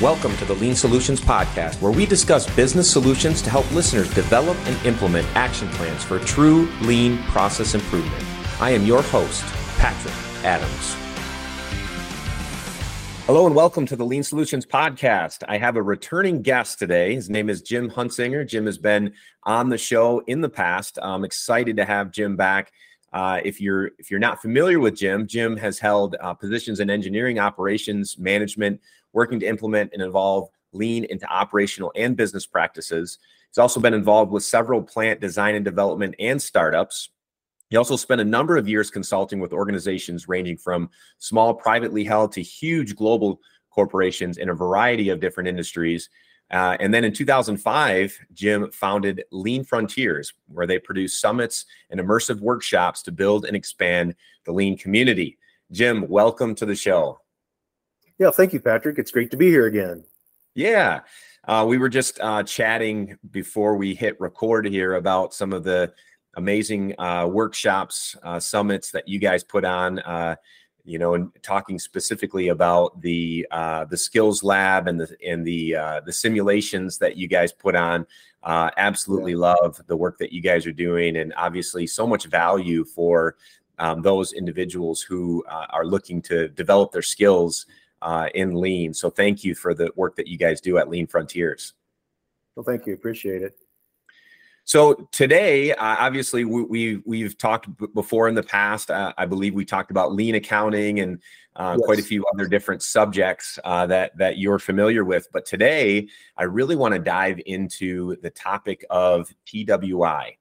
Welcome to the Lean Solutions Podcast, where we discuss business solutions to help listeners develop and implement action plans for true lean process improvement. I am your host, Patrick Adams. Hello and welcome to the Lean Solutions Podcast. I have a returning guest today. His name is Jim Huntzinger. Jim has been on the show in the past. I'm excited to have Jim back. Uh, if you're if you're not familiar with Jim, Jim has held uh, positions in engineering, operations, management, working to implement and evolve lean into operational and business practices. He's also been involved with several plant design and development and startups. He also spent a number of years consulting with organizations ranging from small privately held to huge global corporations in a variety of different industries. Uh, and then in 2005, Jim founded Lean Frontiers, where they produce summits and immersive workshops to build and expand the lean community. Jim, welcome to the show. Yeah, thank you, Patrick. It's great to be here again. Yeah. Uh, we were just uh, chatting before we hit record here about some of the amazing uh, workshops, uh, summits that you guys put on uh, you know, and talking specifically about the uh, the skills lab and the and the uh, the simulations that you guys put on. Uh, absolutely yeah. love the work that you guys are doing, and obviously so much value for um, those individuals who uh, are looking to develop their skills uh, in Lean. So thank you for the work that you guys do at Lean Frontiers. Well, thank you, appreciate it. So today, uh, obviously, we, we have talked b- before in the past. Uh, I believe we talked about lean accounting and uh, yes. quite a few other different subjects uh, that that you're familiar with. But today, I really want to dive into the topic of TWI.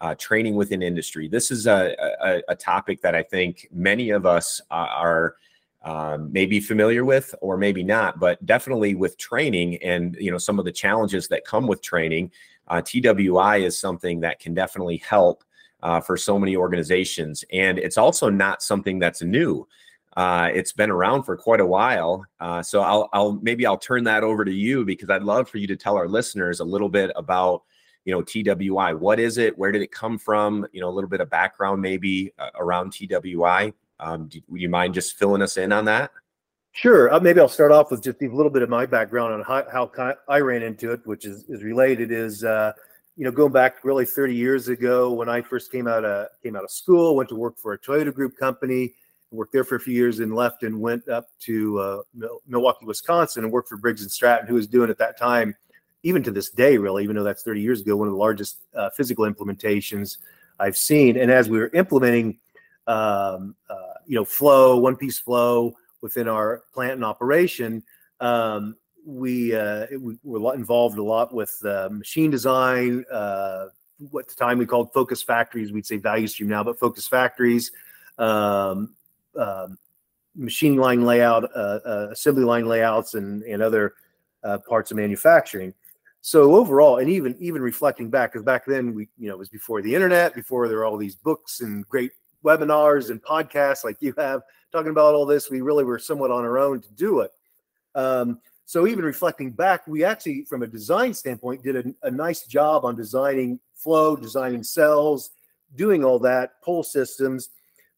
Uh, training within industry. This is a, a, a, topic that I think many of us are um, maybe familiar with or maybe not, but definitely with training and you know some of the challenges that come with training uh, TWI is something that can definitely help uh, for so many organizations. And it's also not something that's new. Uh, it's been around for quite a while. Uh, so I'll, I'll maybe I'll turn that over to you because I'd love for you to tell our listeners a little bit about you know TWI. What is it? Where did it come from? You know, a little bit of background maybe uh, around TWI. Um, do, would you mind just filling us in on that? Sure. Uh, maybe I'll start off with just a little bit of my background on how, how I ran into it, which is, is related. Is uh, you know going back really 30 years ago when I first came out of came out of school, went to work for a Toyota Group company, worked there for a few years, and left and went up to uh, Milwaukee, Wisconsin, and worked for Briggs and Stratton, who was doing at that time, even to this day, really, even though that's 30 years ago, one of the largest uh, physical implementations I've seen. And as we were implementing, um, uh, you know, flow, one piece flow within our plant and operation, um, we, uh, we were involved a lot with uh, machine design. Uh, what the time we called focus factories, we'd say value stream now, but focus factories, um, um, machine line layout, uh, uh, assembly line layouts, and and other uh, parts of manufacturing. So overall, and even even reflecting back, because back then we, you know, it was before the internet, before there were all these books and great webinars and podcasts like you have talking about all this. We really were somewhat on our own to do it. Um, so even reflecting back, we actually, from a design standpoint, did a, a, nice job on designing flow, designing cells, doing all that, pull systems.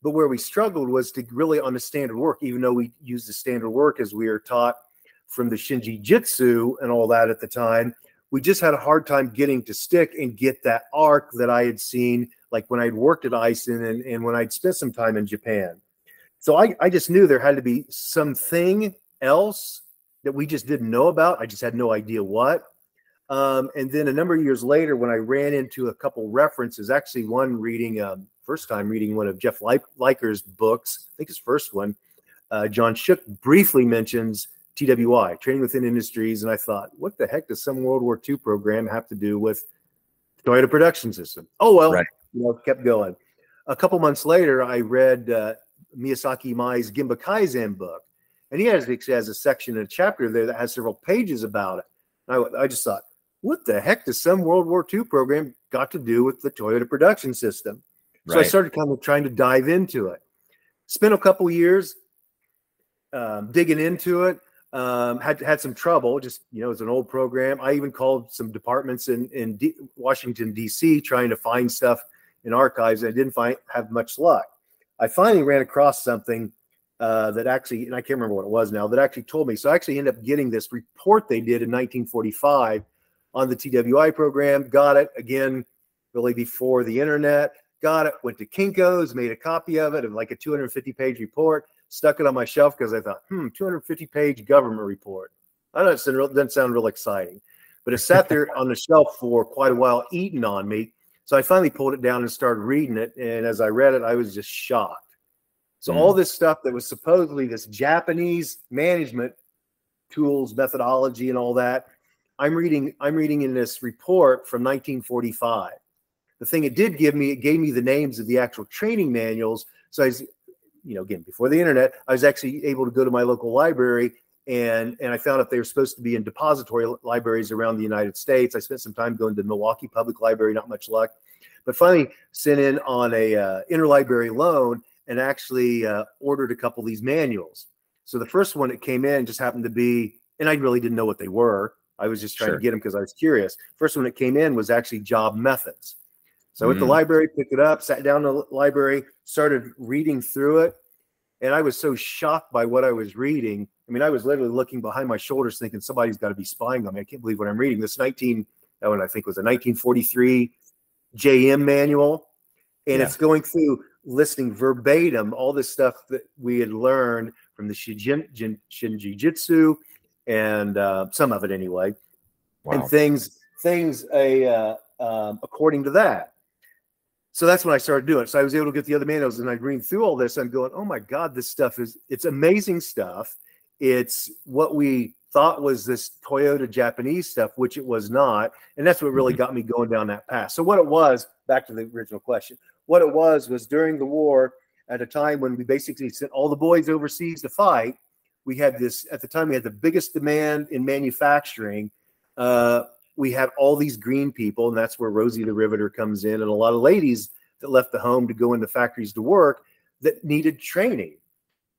But where we struggled was to really on the standard work, even though we used the standard work as we are taught from the Shingijutsu and all that at the time, we just had a hard time getting to stick and get that arc that I had seen, like when I'd worked at Aisin and, and when I'd spent some time in Japan. So I, I just knew there had to be something else that we just didn't know about. I just had no idea what. Um, and then a number of years later, when I ran into a couple references, actually one reading, um, first time reading one of Jeff Liker's books, I think his first one, uh, John Shook briefly mentions TWI, Training Within Industries. And I thought, what the heck does some World War II program have to do with Toyota production system? Oh, well, right. you know, kept going. A couple months later, I read uh, Masaaki Imai's Gemba Kaizen book. And he has, has a section and a chapter there that has several pages about it. I, I just thought, what the heck does some World War II program got to do with the Toyota production system? So right. I started kind of trying to dive into it. Spent a couple years um, digging into it. Um, had had some trouble. Just you know, it's an old program. I even called some departments in in D- Washington D.C. trying to find stuff in archives. and I didn't find have much luck. I finally ran across something uh, that actually, and I can't remember what it was now, that actually told me. So I actually ended up getting this report they did in 1945 on the TWI program. Got it again, really before the internet. Got it. Went to Kinko's, made a copy of it, of like a 250 page report. Stuck it on my shelf because I thought, hmm, 250 page government report. I know it doesn't sound real exciting, but it sat there on the shelf for quite a while, eating on me. So I finally pulled it down and started reading it. And as I read it, I was just shocked. So mm. all this stuff that was supposedly this Japanese management tools, methodology, and all that, I'm reading. I'm reading in this report from 1945. The thing it did give me, it gave me the names of the actual training manuals. So I was, you know, again before the internet, I was actually able to go to my local library and and I found out they were supposed to be in depository libraries around the United States. I spent some time going to Milwaukee Public Library, not much luck, but finally sent in on a uh, interlibrary loan and actually uh, ordered a couple of these manuals. So the first one that came in just happened to be, and I really didn't know what they were. I was just trying sure. to get them because I was curious. First one that came in was actually job methods. So mm-hmm. I went to the mm. library, picked it up, sat down in the library, started reading through it, and I was so shocked by what I was reading I mean, I was literally looking behind my shoulders thinking somebody's got to be spying on me. I can't believe what I'm reading. This 19, that one I think was a 1943 JM manual. And yeah. it's going through listing verbatim all this stuff that we had learned from the Shin, Shin, Shingijutsu and uh, some of it anyway. Wow. And things, things a, uh, um, according to that. So that's when I started doing it. So I was able to get the other manuals and I read through all this. I'm going, oh my God, this stuff is, it's amazing stuff it's what we thought was this Toyota Japanese stuff, which it was not. And that's what really mm-hmm. got me going down that path. So, what it was, back to the original question, what it was was during the war, at a time when we basically sent all the boys overseas to fight, we had this, at the time, we had the biggest demand in manufacturing. Uh, we had all these green people, and that's where Rosie the Riveter comes in, and a lot of ladies that left the home to go into factories to work that needed training.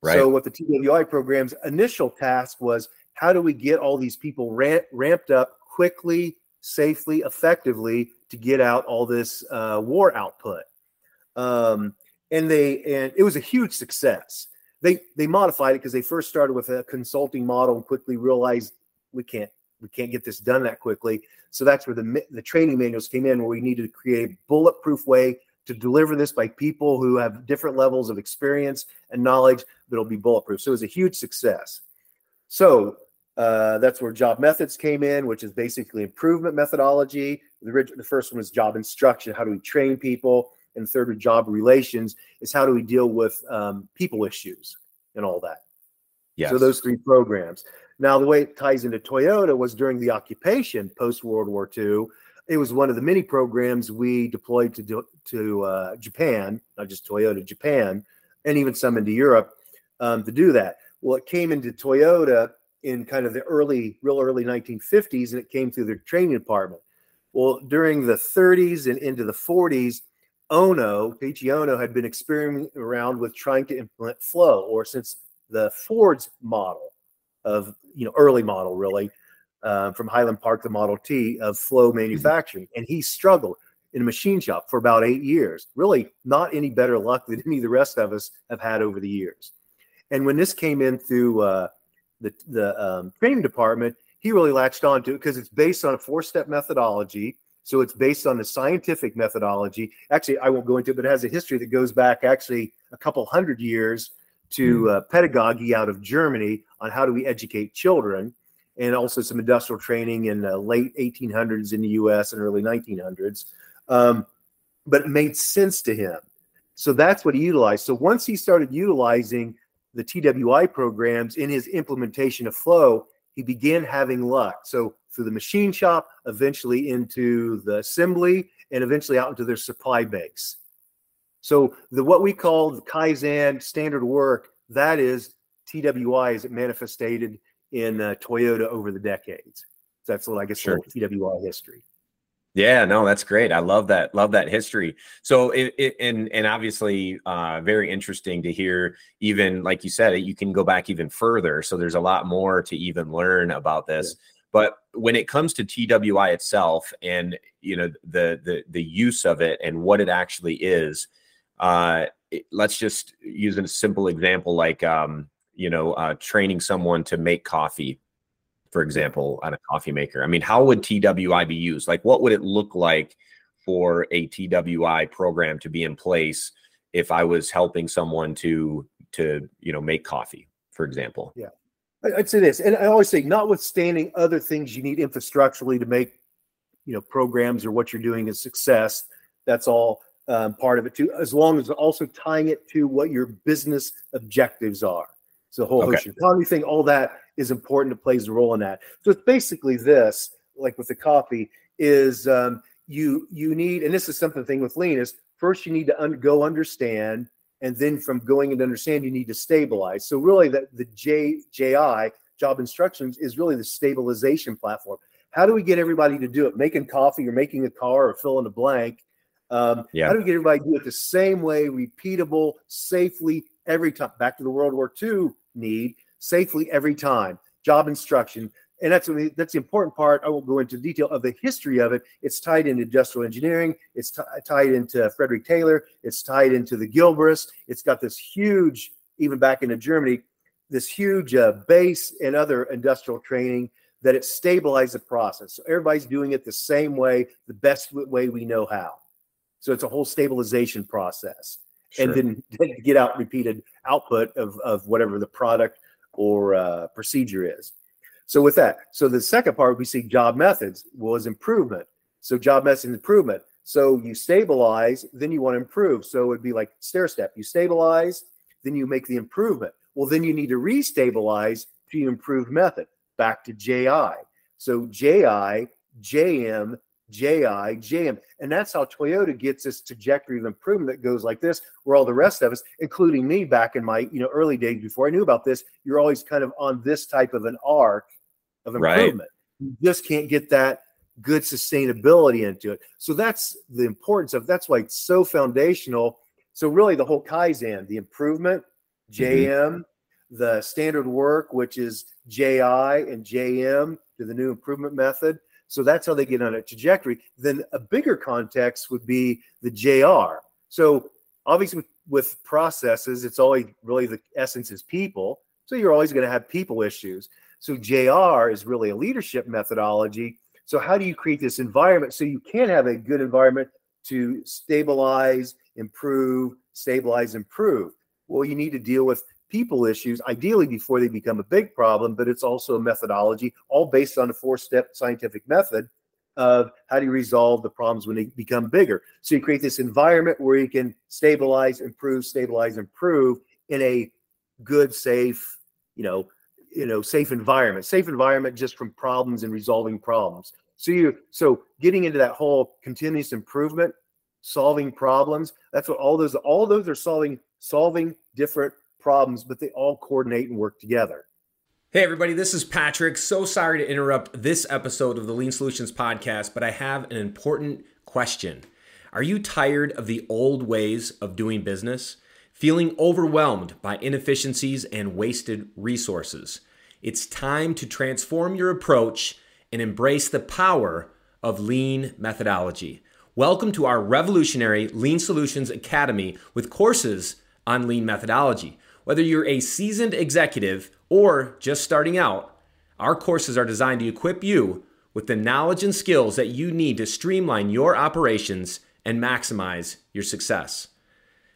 Right. So, what the TWI program's initial task was how do we get all these people ramp, ramped up quickly, safely, effectively to get out all this uh, war output? Um, and they and it was a huge success. They they modified it because they first started with a consulting model and quickly realized we can't we can't get this done that quickly. So that's where the the training manuals came in, where we needed to create a bulletproof way to deliver this by people who have different levels of experience and knowledge, but it'll be bulletproof. So it was a huge success. So uh, that's where job methods came in, which is basically improvement methodology. The, the first one was job instruction. How do we train people? And the third, with job relations, is how do we deal with um, people issues and all that. Yes. So those three programs. Now, the way it ties into Toyota was during the occupation post World War II it was one of the many programs we deployed to to uh, Japan, not just Toyota, Japan, and even some into Europe um, to do that. Well, it came into Toyota in kind of the early, real early 1950s, and it came through their training department. Well, during the 30s and into the 40s, Ono, Taiichi Ono, had been experimenting around with trying to implement flow, or since the Ford's model of, you know, early model really, uh, from Highland Park, the Model T of Flow mm-hmm. Manufacturing, and he struggled in a machine shop for about eight years. Really, not any better luck than any of the rest of us have had over the years. And when this came in through uh, the the um, training department, he really latched on to it because it's based on a four step methodology. So it's based on the scientific methodology. Actually, I won't go into it, but it has a history that goes back actually a couple hundred years to mm. uh, pedagogy out of Germany on how do we educate children and also some industrial training in the late 1800s in the US and early 1900s. Um, but it made sense to him. So that's what he utilized. So once he started utilizing the TWI programs in his implementation of flow, he began having luck. So through the machine shop, eventually into the assembly, and eventually out into their supply base. So the what we call the Kaizen standard work, that is TWI as it manifested in uh, Toyota over the decades. So that's what I guess sure. TWI history. Yeah, no, that's great. I love that. Love that history. So, it, it, and and obviously, uh, very interesting to hear. Even like you said, you can go back even further. So there's a lot more to even learn about this. Yeah. But when it comes to TWI itself, and you know the the the use of it and what it actually is, uh, let's just use a simple example like um, you know uh, training someone to make coffee for example on a coffee maker. I mean how would twi be used? Like what would it look like for a twi program to be in place if i was helping someone to to you know make coffee for example? Yeah. I'd say this and i always say notwithstanding other things you need infrastructurally to make you know programs or what you're doing a success that's all um, part of it too as long as also tying it to what your business objectives are so the whole okay. Hoshin Kanri thing all that is important It plays a role in that so it's basically this like with the coffee is um, you you need and this is something thing with lean is first you need to un- go understand and then from going and understand you need to stabilize so really that the J J I job instructions is really the stabilization platform how do we get everybody to do it? Making coffee or making a car or filling a blank. Um, yeah. How do we get everybody to do it the same way, repeatable, safely every time? Back to the World War II need, safely every time. Job instruction. And that's that's the important part. I won't go into detail of the history of it. It's tied into industrial engineering. It's t- tied into Frederick Taylor. It's tied into the Gilbreths. It's got this huge, even back into Germany, this huge uh, base and other industrial training that it stabilizes the process. So everybody's doing it the same way, the best way we know how. So it's a whole stabilization process. Sure. And then, get out repeated output of, of whatever the product or uh, procedure is. So with that, so the second part we see job methods was improvement. So job methods improvement. So you stabilize, then you want to improve. So it would be like stair step. You stabilize, then you make the improvement. Well, then you need to restabilize to improve method back to JI. So JI, JM, JI, JM. And that's how Toyota gets this trajectory of improvement that goes like this, where all the rest of us, including me back in my you know early days before I knew about this, you're always kind of on this type of an arc of improvement. Right. You just can't get that good sustainability into it. So that's the importance of that's why it's so foundational. So really the whole Kaizen, the improvement, JM, mm-hmm the standard work, which is JI and JM to the new improvement method. So that's how they get on a trajectory. Then a bigger context would be the JR. So obviously with, with processes, it's always really the essence is people. So you're always going to have people issues. So JR is really a leadership methodology. So how do you create this environment so you can have a good environment to stabilize, improve, stabilize, improve? Well, you need to deal with people issues, ideally before they become a big problem, but it's also a methodology, all based on a four step scientific method of how do you resolve the problems when they become bigger. So you create this environment where you can stabilize, improve, stabilize, improve in a good, safe, you know, you know, safe environment. Safe environment just from problems and resolving problems. So you so getting into that whole continuous improvement, solving problems. That's what all those all those are solving solving different problems, but they all coordinate and work together. Hey, everybody, this is Patrick. So sorry to interrupt this episode of the Lean Solutions Podcast, but I have an important question. Are you tired of the old ways of doing business? Feeling overwhelmed by inefficiencies and wasted resources? It's time to transform your approach and embrace the power of lean methodology. Welcome to our revolutionary Lean Solutions Academy with courses on lean methodology. Whether you're a seasoned executive or just starting out, our courses are designed to equip you with the knowledge and skills that you need to streamline your operations and maximize your success.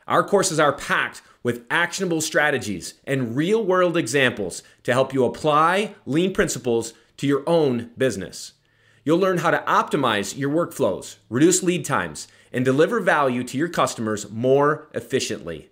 Our courses are packed with actionable strategies and real world examples to help you apply lean principles to your own business. You'll learn how to optimize your workflows, reduce lead times, and deliver value to your customers more efficiently.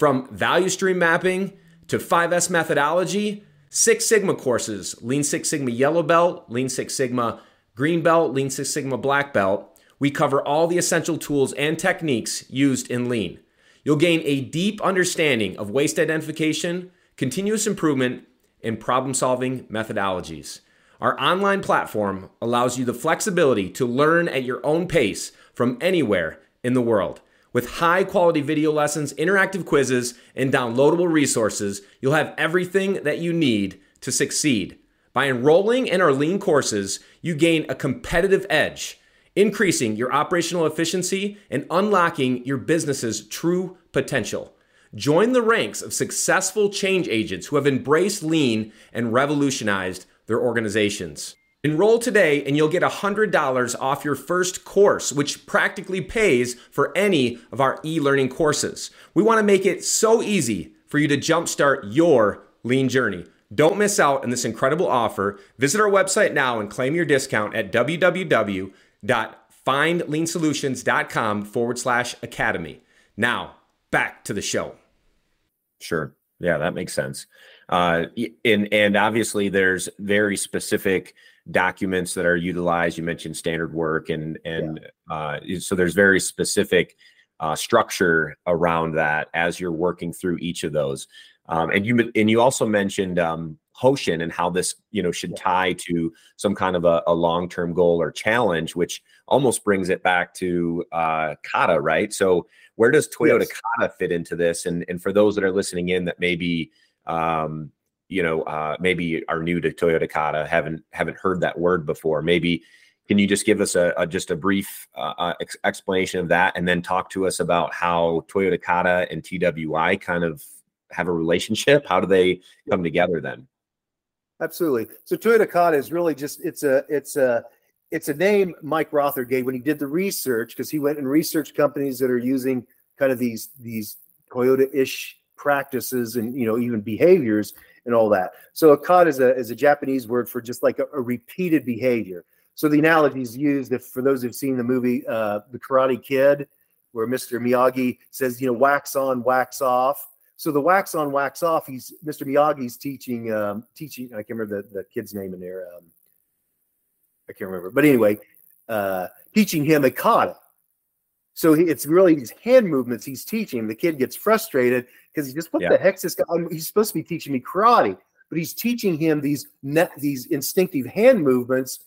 From value stream mapping to 5S methodology, Six Sigma courses, Lean Six Sigma Yellow Belt, Lean Six Sigma Green Belt, Lean Six Sigma Black Belt, we cover all the essential tools and techniques used in Lean. You'll gain a deep understanding of waste identification, continuous improvement, and problem solving methodologies. Our online platform allows you the flexibility to learn at your own pace from anywhere in the world. With high quality video lessons, interactive quizzes, and downloadable resources, you'll have everything that you need to succeed. By enrolling in our lean courses, you gain a competitive edge increasing your operational efficiency and unlocking your business's true potential. Join the ranks of successful change agents who have embraced lean and revolutionized their organizations. Enroll today and you'll get $100 off your first course, which practically pays for any of our e learning courses. We want to make it so easy for you to jumpstart your lean journey. Don't miss out on this incredible offer. Visit our website now and claim your discount at www.findleansolutions.com forward slash academy. Now, back to the show. Sure. Yeah, that makes sense. Uh, and, and obviously, there's very specific documents that are utilized. You mentioned standard work, and and yeah. uh, so there's very specific uh, structure around that as you're working through each of those. Um, and you and you also mentioned um, Hoshin and how this you know should tie to some kind of a, a long term goal or challenge, which almost brings it back to uh, Kata, right? So where does Toyota yes. Kata fit into this? And and for those that are listening in that maybe um, you know uh, maybe are new to Toyota Kata, haven't haven't heard that word before, maybe can you just give us a, a just a brief uh, uh ex- explanation of that, and then talk to us about how Toyota Kata and TWI kind of have a relationship? How do they come together then? Absolutely. So Toyota Kata is really just it's a it's a it's a name Mike Rother gave when he did the research because he went and researched companies that are using kind of these these Toyota-ish practices and you know even behaviors and all that. So a kata is a is a Japanese word for just like a, a repeated behavior. So the analogy is used if for those who've seen the movie uh, The Karate Kid, where Mr. Miyagi says, you know, wax on, wax off. So the wax on, wax off. He's Mr. Miyagi's teaching um, teaching. I can't remember the, the kid's name in there. Um, I can't remember, but anyway, uh, teaching him a kata. So he, it's really these hand movements he's teaching. The kid gets frustrated because he just, what yeah. the heck's this guy? He's supposed to be teaching me karate, but he's teaching him these net, these instinctive hand movements,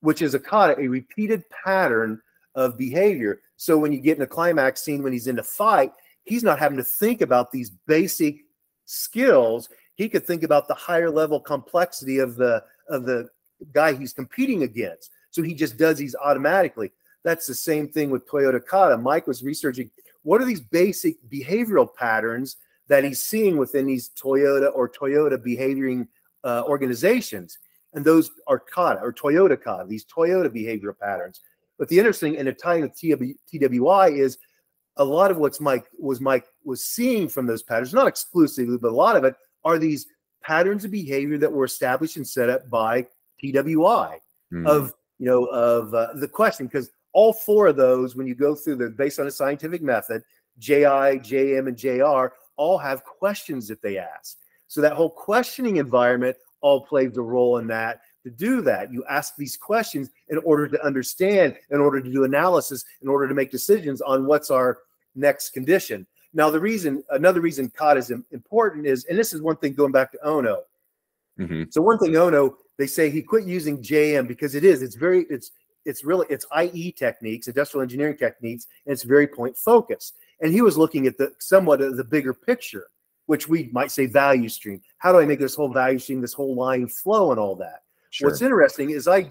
which is a kata, a repeated pattern of behavior. So when you get in a climax scene, when he's in a fight, he's not having to think about these basic skills. He could think about the higher level complexity of the of the guy he's competing against. So he just does these automatically. That's the same thing with Toyota Kata. Mike was researching what are these basic behavioral patterns that he's seeing within these Toyota or Toyota behavioring uh, organizations. And those are Kata or Toyota Kata, these Toyota behavioral patterns. But the interesting and the tying with TWI is a lot of what's Mike was Mike was seeing from those patterns, not exclusively, but a lot of it are these patterns of behavior that were established and set up by TWI mm. of you know of uh, the question because all four of those when you go through the based on a scientific method, JI, JM, and JR all have questions that they ask. So that whole questioning environment all plays a role in that. To do that, you ask these questions in order to understand, in order to do analysis, in order to make decisions on what's our next condition. Now, the reason, another reason Kata is important is, and this is one thing going back to Ono. Mm-hmm. So one thing Ono, they say he quit using JM because it is, it's very, it's, it's really, it's IE techniques, industrial engineering techniques, and it's very point focused. And he was looking at the somewhat of the bigger picture, which we might say value stream. How do I make this whole value stream, this whole line flow, and all that? Sure. What's interesting is I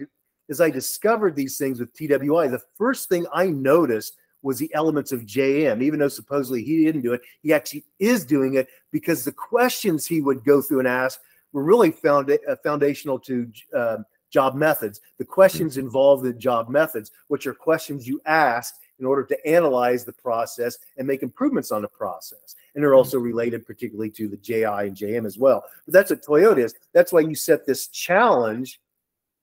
as I discovered these things with TWI, the first thing I noticed was the elements of JM. Even though supposedly he didn't do it, he actually is doing it because the questions he would go through and ask were really found uh, foundational to uh, job methods. The questions mm-hmm. involved in job methods, which are questions you ask in order to analyze the process and make improvements on the process. And they're also related particularly to the JI and JM as well. But that's what Toyota is. That's why you set this challenge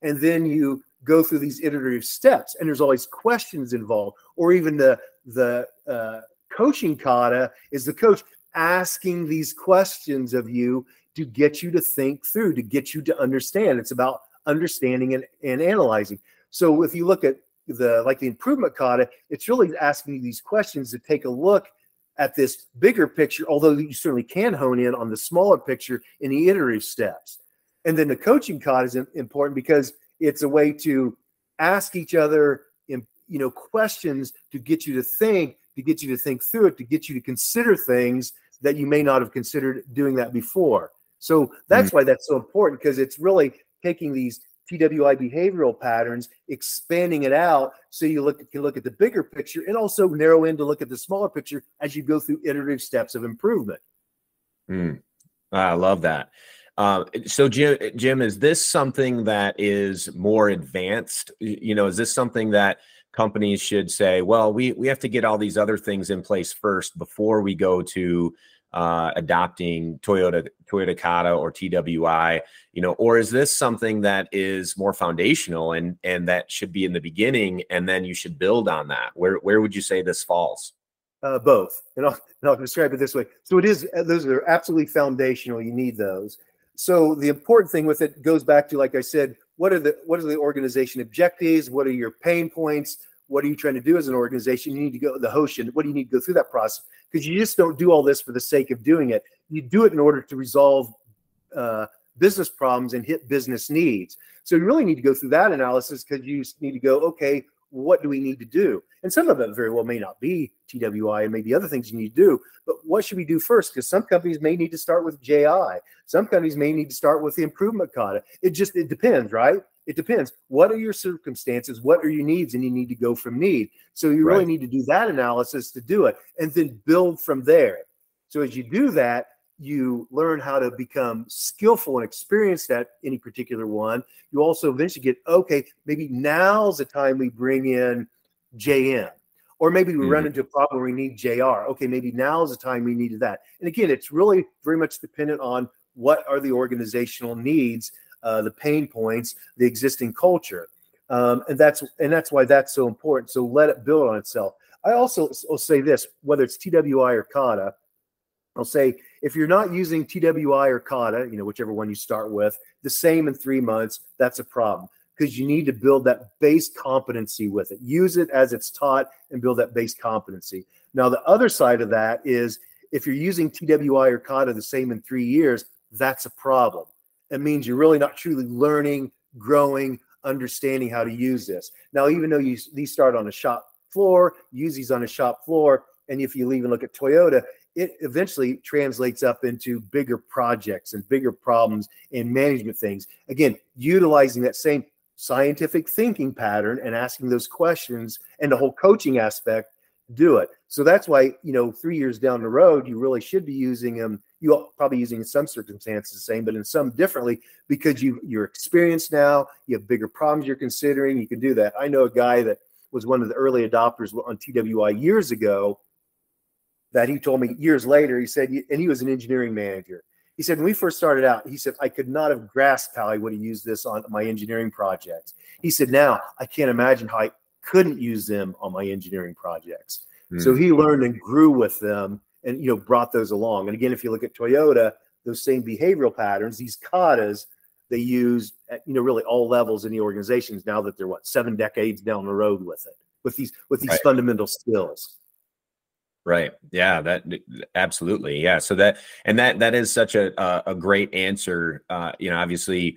and then you go through these iterative steps and there's always questions involved or even the the uh, coaching kata is the coach asking these questions of you to get you to think through to get you to understand it's about understanding and, and analyzing so if you look at the like the improvement kata, it's really asking you these questions to take a look at this bigger picture, although you certainly can hone in on the smaller picture in the iterative steps. And then the coaching kata is important because it's a way to ask each other in, you know questions to get you to think, to get you to think through it, to get you to consider things that you may not have considered doing that before. So that's mm-hmm. why that's so important because it's really taking these TWI behavioral patterns, expanding it out so you look can look at the bigger picture and also narrow in to look at the smaller picture as you go through iterative steps of improvement. Mm, I love that. Uh, so Jim, Jim, is this something that is more advanced? You know, is this something that companies should say, well, we we have to get all these other things in place first before we go to uh, adopting Toyota Toyota Kata or TWI, you know, or is this something that is more foundational and and that should be in the beginning and then you should build on that? Where where would you say this falls? Uh, both, and I'll, and I'll describe it this way. So it is; those are absolutely foundational. You need those. So the important thing with it goes back to, like I said, what are the what are the organization objectives? What are your pain points? What are you trying to do as an organization? You need to go the host. What do you need to go through that process? Because you just don't do all this for the sake of doing it. You do it in order to resolve uh, business problems and hit business needs. So you really need to go through that analysis because you need to go, okay, what do we need to do? And some of it very well may not be TWI and maybe other things you need to do, but what should we do first? Because some companies may need to start with JI. Some companies may need to start with the improvement kata. It just it depends, right? It depends. What are your circumstances? What are your needs? And you need to go from need. So you really right. need to do that analysis to do it and then build from there. So as you do that, you learn how to become skillful and experienced at any particular one. You also eventually get, okay, maybe now's the time we bring in JM. Or maybe we mm-hmm. run into a problem where we need JR. Okay, maybe now's the time we needed that. And again, it's really very much dependent on what are the organizational needs, uh, the pain points, the existing culture. Um, and that's and that's why that's so important. So let it build on itself. I also will say this, whether it's TWI or Kata, I'll say if you're not using TWI or Kata, you know, whichever one you start with, the same in three months, that's a problem because you need to build that base competency with it. Use it as it's taught and build that base competency. Now, the other side of that is if you're using TWI or Kata the same in three years, that's a problem. It means you're really not truly learning, growing, understanding how to use this. Now, even though you these start on a shop floor, use these on a shop floor, and if you even look at Toyota, it eventually translates up into bigger projects and bigger problems and management things. Again, utilizing that same scientific thinking pattern and asking those questions and the whole coaching aspect do it. So that's why, you know, three years down the road, you really should be using them. You probably using in some circumstances the same, but in some differently because you you're experienced now. You have bigger problems you're considering. You can do that. I know a guy that was one of the early adopters on TWI years ago that he told me years later. He said, and he was an engineering manager. He said, when we first started out, he said, I could not have grasped how I would have used this on my engineering projects. He said, now I can't imagine how I couldn't use them on my engineering projects. Mm. So he learned and grew with them and, you know, brought those along. And again, if you look at Toyota, those same behavioral patterns, these katas, they use at, you know, really all levels in the organizations now that they're what, seven decades down the road with it, with these, with these right. fundamental skills. Right. Yeah. That absolutely. Yeah. So that and that that is such a a great answer. Uh, you know, obviously,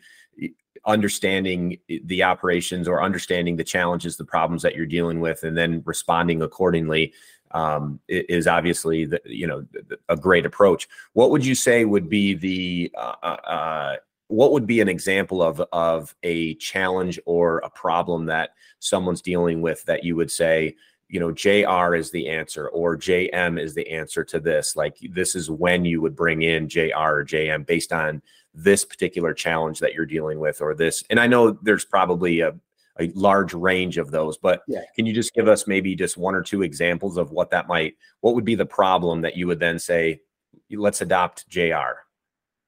understanding the operations or understanding the challenges, the problems that you're dealing with, and then responding accordingly um, is obviously the, you know a great approach. What would you say would be the uh, uh, uh, what would be an example of of a challenge or a problem that someone's dealing with that you would say? you know jr is the answer or jm is the answer to this like this is when you would bring in jr or jm based on this particular challenge that you're dealing with or this and i know there's probably a, a large range of those but yeah. can you just give us maybe just one or two examples of what that might what would be the problem that you would then say let's adopt jr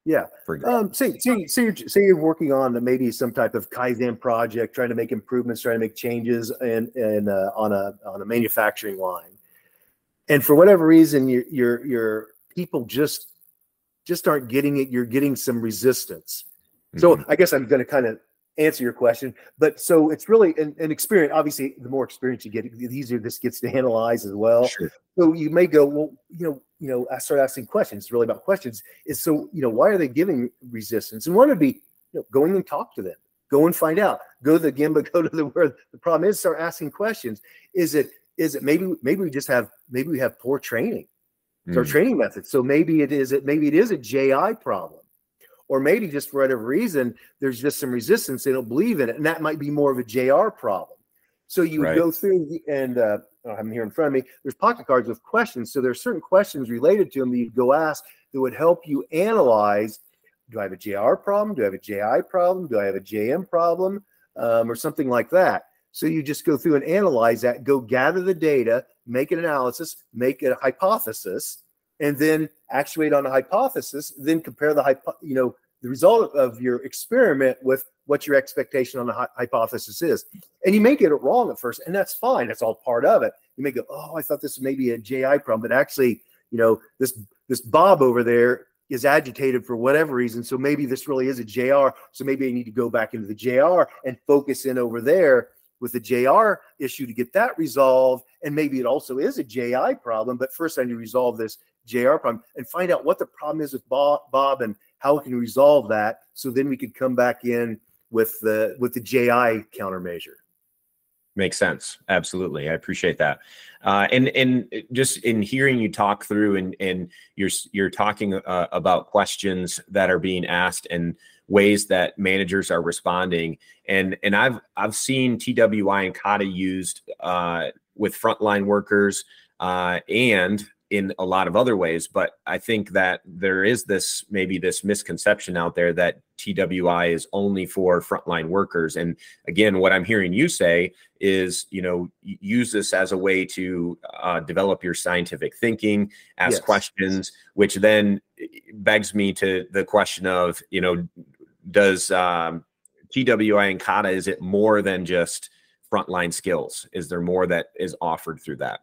yeah. Um, say, say, say, you're, say you're working on maybe some type of Kaizen project, trying to make improvements, trying to make changes and, and uh, on a, on a manufacturing line. And for whatever reason, your, your, your people just, just aren't getting it. You're getting some resistance. Mm-hmm. So I guess I'm going to kind of answer your question. But so it's really an, an, experience. Obviously, the more experience you get, the easier this gets to analyze as well. Sure. So you may go, well, you know, you know, I start asking questions. It's really about questions. Is so, you know, why are they giving resistance? And one would be, you know, going and talk to them. Go and find out. Go to the Gemba. Go to the where the problem is. Start asking questions. Is it? Is it maybe? Maybe we just have. Maybe we have poor training. It's mm. our training methods. So maybe it is. It maybe it is a JI problem or maybe just for whatever reason, there's just some resistance. They don't believe in it. And that might be more of a JR problem. So you would right. go through and uh, I have them here in front of me. There's pocket cards with questions. So there's certain questions related to them that you go ask that would help you analyze do I have a JR problem? Do I have a JI problem? Do I have a JM problem? Um, or something like that. So you just go through and analyze that, go gather the data, make an analysis, make a hypothesis, and then actuate on a hypothesis, then compare the hypo, you know, the result of your experiment with what your expectation on the hi- hypothesis is. And you may get it wrong at first, and that's fine. That's all part of it. You may go, "Oh, I thought this was maybe a JI problem," but actually, you know, this this Bob over there is agitated for whatever reason. So maybe this really is a JR. So maybe I need to go back into the JR and focus in over there with the JR issue to get that resolved. And maybe it also is a JI problem, but first I need to resolve this JR problem and find out what the problem is with Bob, Bob and how we can resolve that. So then we could come back in with the with the JI countermeasure. Makes sense. Absolutely. I appreciate that. Uh, and and just in hearing you talk through and and you're you're talking uh, about questions that are being asked and ways that managers are responding. And and I've I've seen TWI and Kata used uh, with frontline workers uh, and in a lot of other ways. But I think that there is this maybe this misconception out there that TWI is only for frontline workers. And again, what I'm hearing you say is, you know, use this as a way to uh, develop your scientific thinking, ask yes. questions, which then begs me to the question of, you know, does um, TWI and Kata is it more than just frontline skills? Is there more that is offered through that?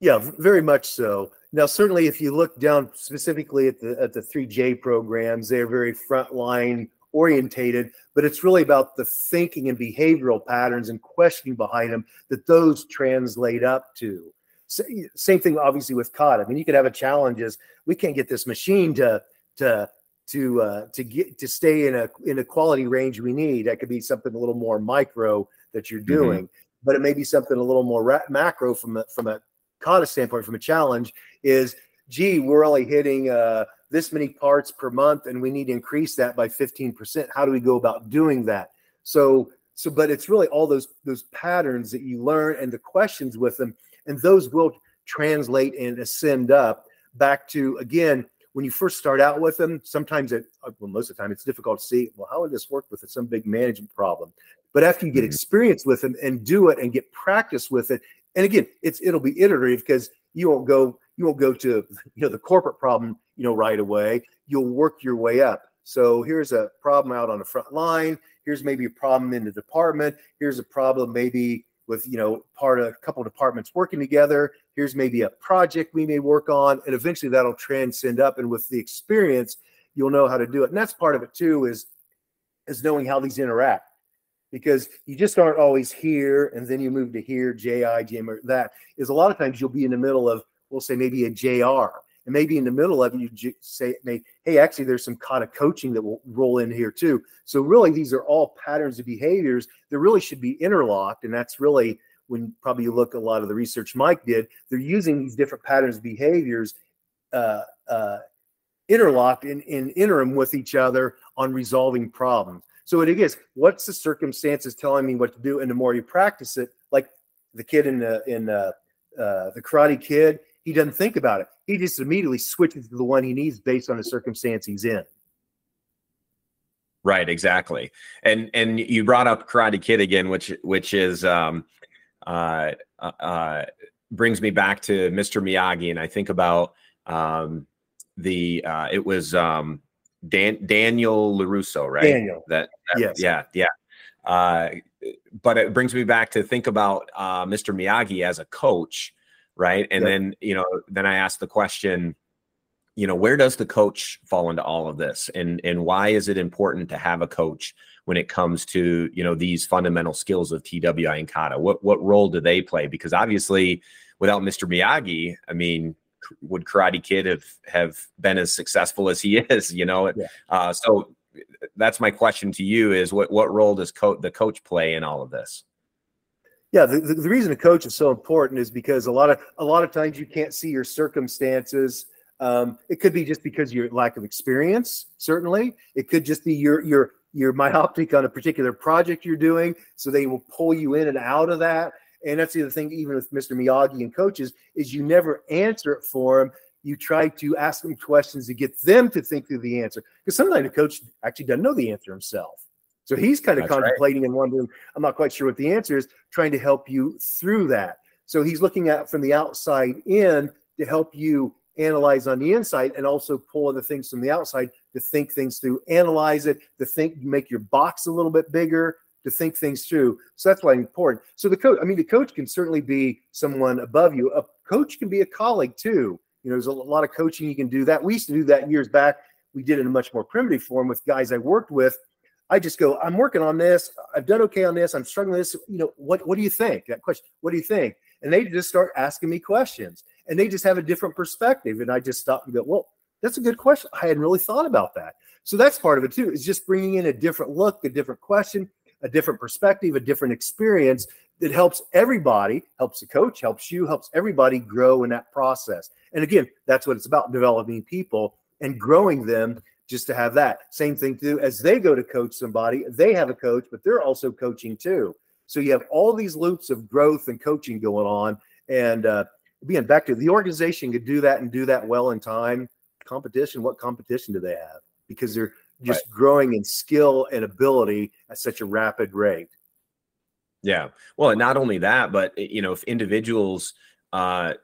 Yeah, very much so. Now, certainly, if you look down specifically at the at the three J programs, they're very frontline orientated, but it's really about the thinking and behavioral patterns and questioning behind them that those translate up to. Same thing, obviously, with Kata. I mean, you could have a challenge is we can't get this machine to to to uh, to get to stay in a in a quality range we need. That could be something a little more micro that you're mm-hmm. doing, mm-hmm. but it may be something a little more ra- macro from a from a Kata standpoint, from a challenge, is gee, we're only hitting uh, this many parts per month, and we need to increase that by 15%. How do we go about doing that? So, so, but it's really all those those patterns that you learn and the questions with them, and those will translate and ascend up back to again when you first start out with them. Sometimes it, uh, well, most of the time, it's difficult to see. Well, how would this work with some big management problem? But after you get mm-hmm. experience with them and do it and get practice with it, and again, it's it'll be iterative because you won't go you won't go to you know the corporate problem you know right away. You'll work your way up. So here's a problem out on the front line. Here's maybe a problem in the department. Here's a problem maybe with you know part of a couple departments working together. Here's maybe a project we may work on, and eventually that'll transcend up. And with the experience, you'll know how to do it. And that's part of it too is is knowing how these interact because you just aren't always here and then you move to here, JI, JM, or that is a lot of times you'll be in the middle of, we'll say maybe a JR. And maybe in the middle of it, you say, hey, actually, there's some kind of coaching that will roll in here too. So, really, these are all patterns of behaviors that really should be interlocked. And that's really when probably you look a lot of the research Mike did, they're using these different patterns behaviors uh, uh, interlocked in, in interim with each other on resolving problems. So it is what's the circumstances telling me what to do, and the more you practice it, like the kid in the in uh, uh, the Karate Kid, he doesn't think about it. He just immediately switches to the one he needs based on the circumstance he's in. Right, exactly. And and you brought up Karate Kid again, which which is um, uh, uh, uh brings me back to Mr. Miyagi, and I think about um, the uh, it was um, Dan Daniel Larusso, right? Daniel. That, that yes. yeah, yeah. Uh, but it brings me back to think about uh, Mr. Miyagi as a coach, right? And yep. then you know, then I asked the question, you know, where does the coach fall into all of this, and and why is it important to have a coach when it comes to you know these fundamental skills of TWI and Kata? What what role do they play? Because obviously, without Mr. Miyagi, I mean, would Karate Kid have have been as successful as he is? You know, yeah. uh, so that's my question to you: is what what role does co- the coach play in all of this? Yeah, the, the reason a coach is so important is because a lot of a lot of times you can't see your circumstances Um, it could be just because your lack of experience. Certainly, it could just be your your your myopic on a particular project you're doing. So they will pull you in and out of that. And that's the other thing, even with Mr. Miyagi and coaches, is you never answer it for them. You try to ask them questions to get them to think through the answer. Because sometimes the coach actually doesn't know the answer himself. So he's kind of That's contemplating right. and wondering, I'm not quite sure what the answer is, trying to help you through that. So he's looking at from the outside in to help you analyze on the inside and also pull other things from the outside to think things through, analyze it, to think, make your box a little bit bigger, to think things through. So that's why important. So the coach, I mean, the coach can certainly be someone above you. A coach can be a colleague too. You know, there's a lot of coaching you can do that. We used to do that years back. We did it in a much more primitive form with guys I worked with. I just go, I'm working on this. I've done okay on this. I'm struggling with this. You know, what what do you think? That question, what do you think? And they just start asking me questions and they just have a different perspective. And I just stop and go, well, that's a good question. I hadn't really thought about that. So that's part of it too, is just bringing in a different look, a different question, a different perspective, a different experience that helps everybody, helps the coach, helps you, helps everybody grow in that process. And again, that's what it's about developing people and growing them just to have that. Same thing too, as they go to coach somebody, they have a coach, but they're also coaching too. So you have all these loops of growth and coaching going on. And uh, being back to the organization could do that and do that well in time. Competition, what competition do they have? Because they're just right. growing in skill and ability at such a rapid rate. Yeah. Well, and not only that, but eh, you know, if individuals uh,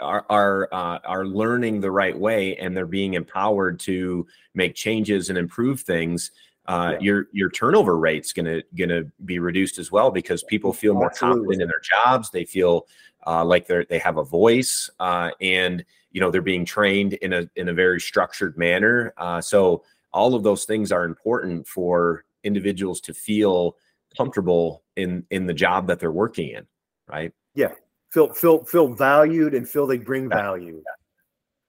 are are uh, are learning the right way and they're being empowered to make changes and improve things, uh, yeah. your your turnover rate's gonna gonna be reduced as well because people feel more Absolutely. confident in their jobs. They feel uh, like they they have a voice, uh, and you know they're being trained in a in a very structured manner. Uh, so all of those things are important for individuals to feel comfortable in in the job that they're working in, right? Yeah, feel feel feel valued and feel they bring value.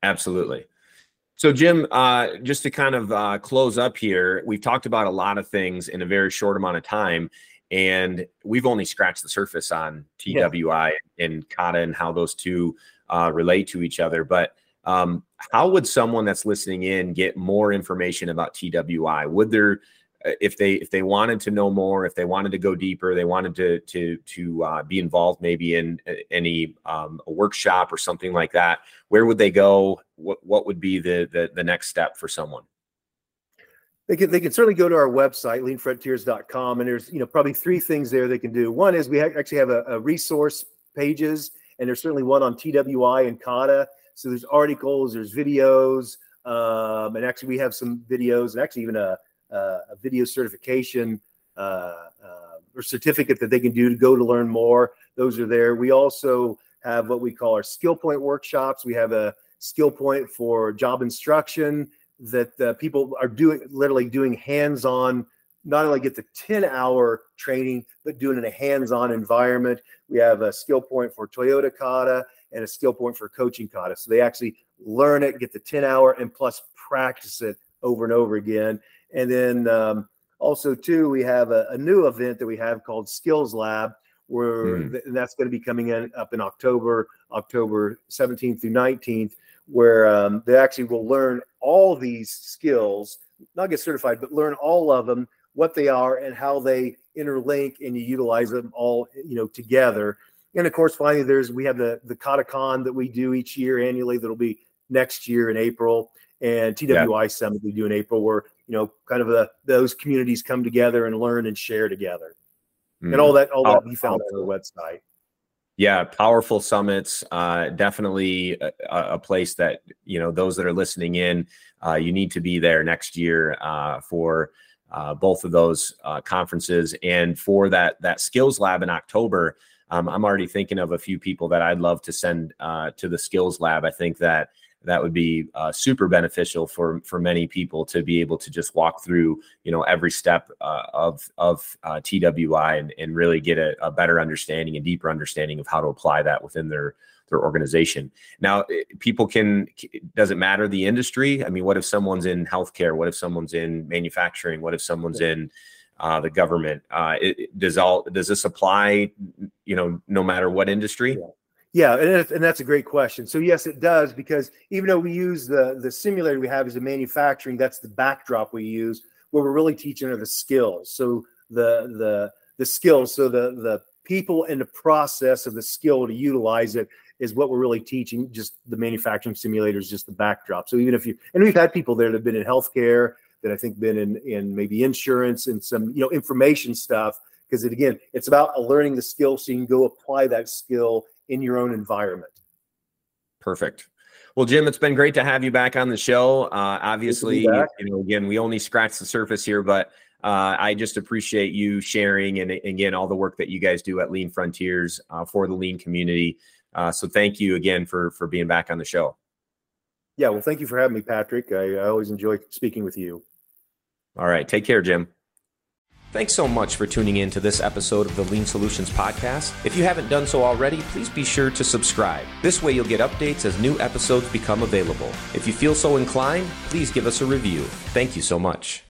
Absolutely. So, Jim, uh, just to kind of uh, close up here, we've talked about a lot of things in a very short amount of time, and we've only scratched the surface on TWI yeah. and Kata and how those two uh, relate to each other. But um, how would someone that's listening in get more information about TWI? Would there uh, if they if they wanted to know more, if they wanted to go deeper, they wanted to to to uh, be involved maybe in uh, any um, a workshop or something like that, where would they go? What what would be the the, the next step for someone? They can, they can certainly go to our website, leanfrontiers.com, and there's you know probably three things there they can do. One is we ha- actually have a, a, resource pages, and there's certainly one on TWI and Kata. So there's articles, there's videos, um, and actually we have some videos, and actually even a uh, a video certification uh, uh, or certificate that they can do to go to learn more. Those are there. We also have what we call our skill point workshops. We have a skill point for job instruction that uh, people are doing literally doing hands-on not only get the 10 hour training but doing in a hands-on environment. We have a skill point for toyota kata and a skill point for coaching kata. So they actually learn it get the 10 hour and plus practice it over and over again. And then um, also, too, we have a, a, new event that we have called Skills Lab, where mm. th- that's going to be coming in up in October, October 17th through 19th, where um, they actually will learn all these skills, not get certified, but learn all of them, what they are, and how they interlink, and you utilize them all, you know, together. And of course, finally, there's we have the the Katacon that we do each year annually. That'll be next year in April, and TWI yeah. Summit we do in April, where you know, kind of a, those communities come together and learn and share together. Mm. And all that, all that you found on the website. Yeah, powerful summits. Uh, definitely a, a, place that you know those that are listening in. Uh, you need to be there next year uh, for uh, both of those uh, conferences and for that that skills lab in October. Um, I'm already thinking of a few people that I'd love to send uh, to the skills lab. I think that that would be uh, super beneficial for for many people to be able to just walk through you know every step uh, of of uh, TWI and, and really get a, a, better understanding and deeper understanding of how to apply that within their their organization. Now, people can doesn't matter the industry. I mean, what if someone's in healthcare? What if someone's in manufacturing? What if someone's in uh, the government? Uh, it, does all does this apply? You know, no matter what industry. Yeah Yeah, and, and that's a great question. So yes, it does because even though we use the the simulator we have as a manufacturing, that's the backdrop we use. What we're really teaching are the skills. So the the the skills. So the the people and the process of the skill to utilize it is what we're really teaching. Just the manufacturing simulator is just the backdrop. So even if you and we've had people there that have been in healthcare, that I think been in in maybe insurance and some you know information stuff because it again it's about learning the skill so you can go apply that skill in your own environment. Perfect. Well, Jim, it's been great to have you back on the show. Uh, obviously, you know, again, we only scratched the surface here, but uh, I just appreciate you sharing and again all the work that you guys do at Lean Frontiers uh, for the Lean community. Uh, so thank you again for for being back on the show. Yeah, well, thank you for having me, Patrick. I, I always enjoy speaking with you. All right, take care, Jim. Thanks so much for tuning in to this episode of the Lean Solutions Podcast. If you haven't done so already, please be sure to subscribe. This way you'll get updates as new episodes become available. If you feel so inclined, please give us a review. Thank you so much.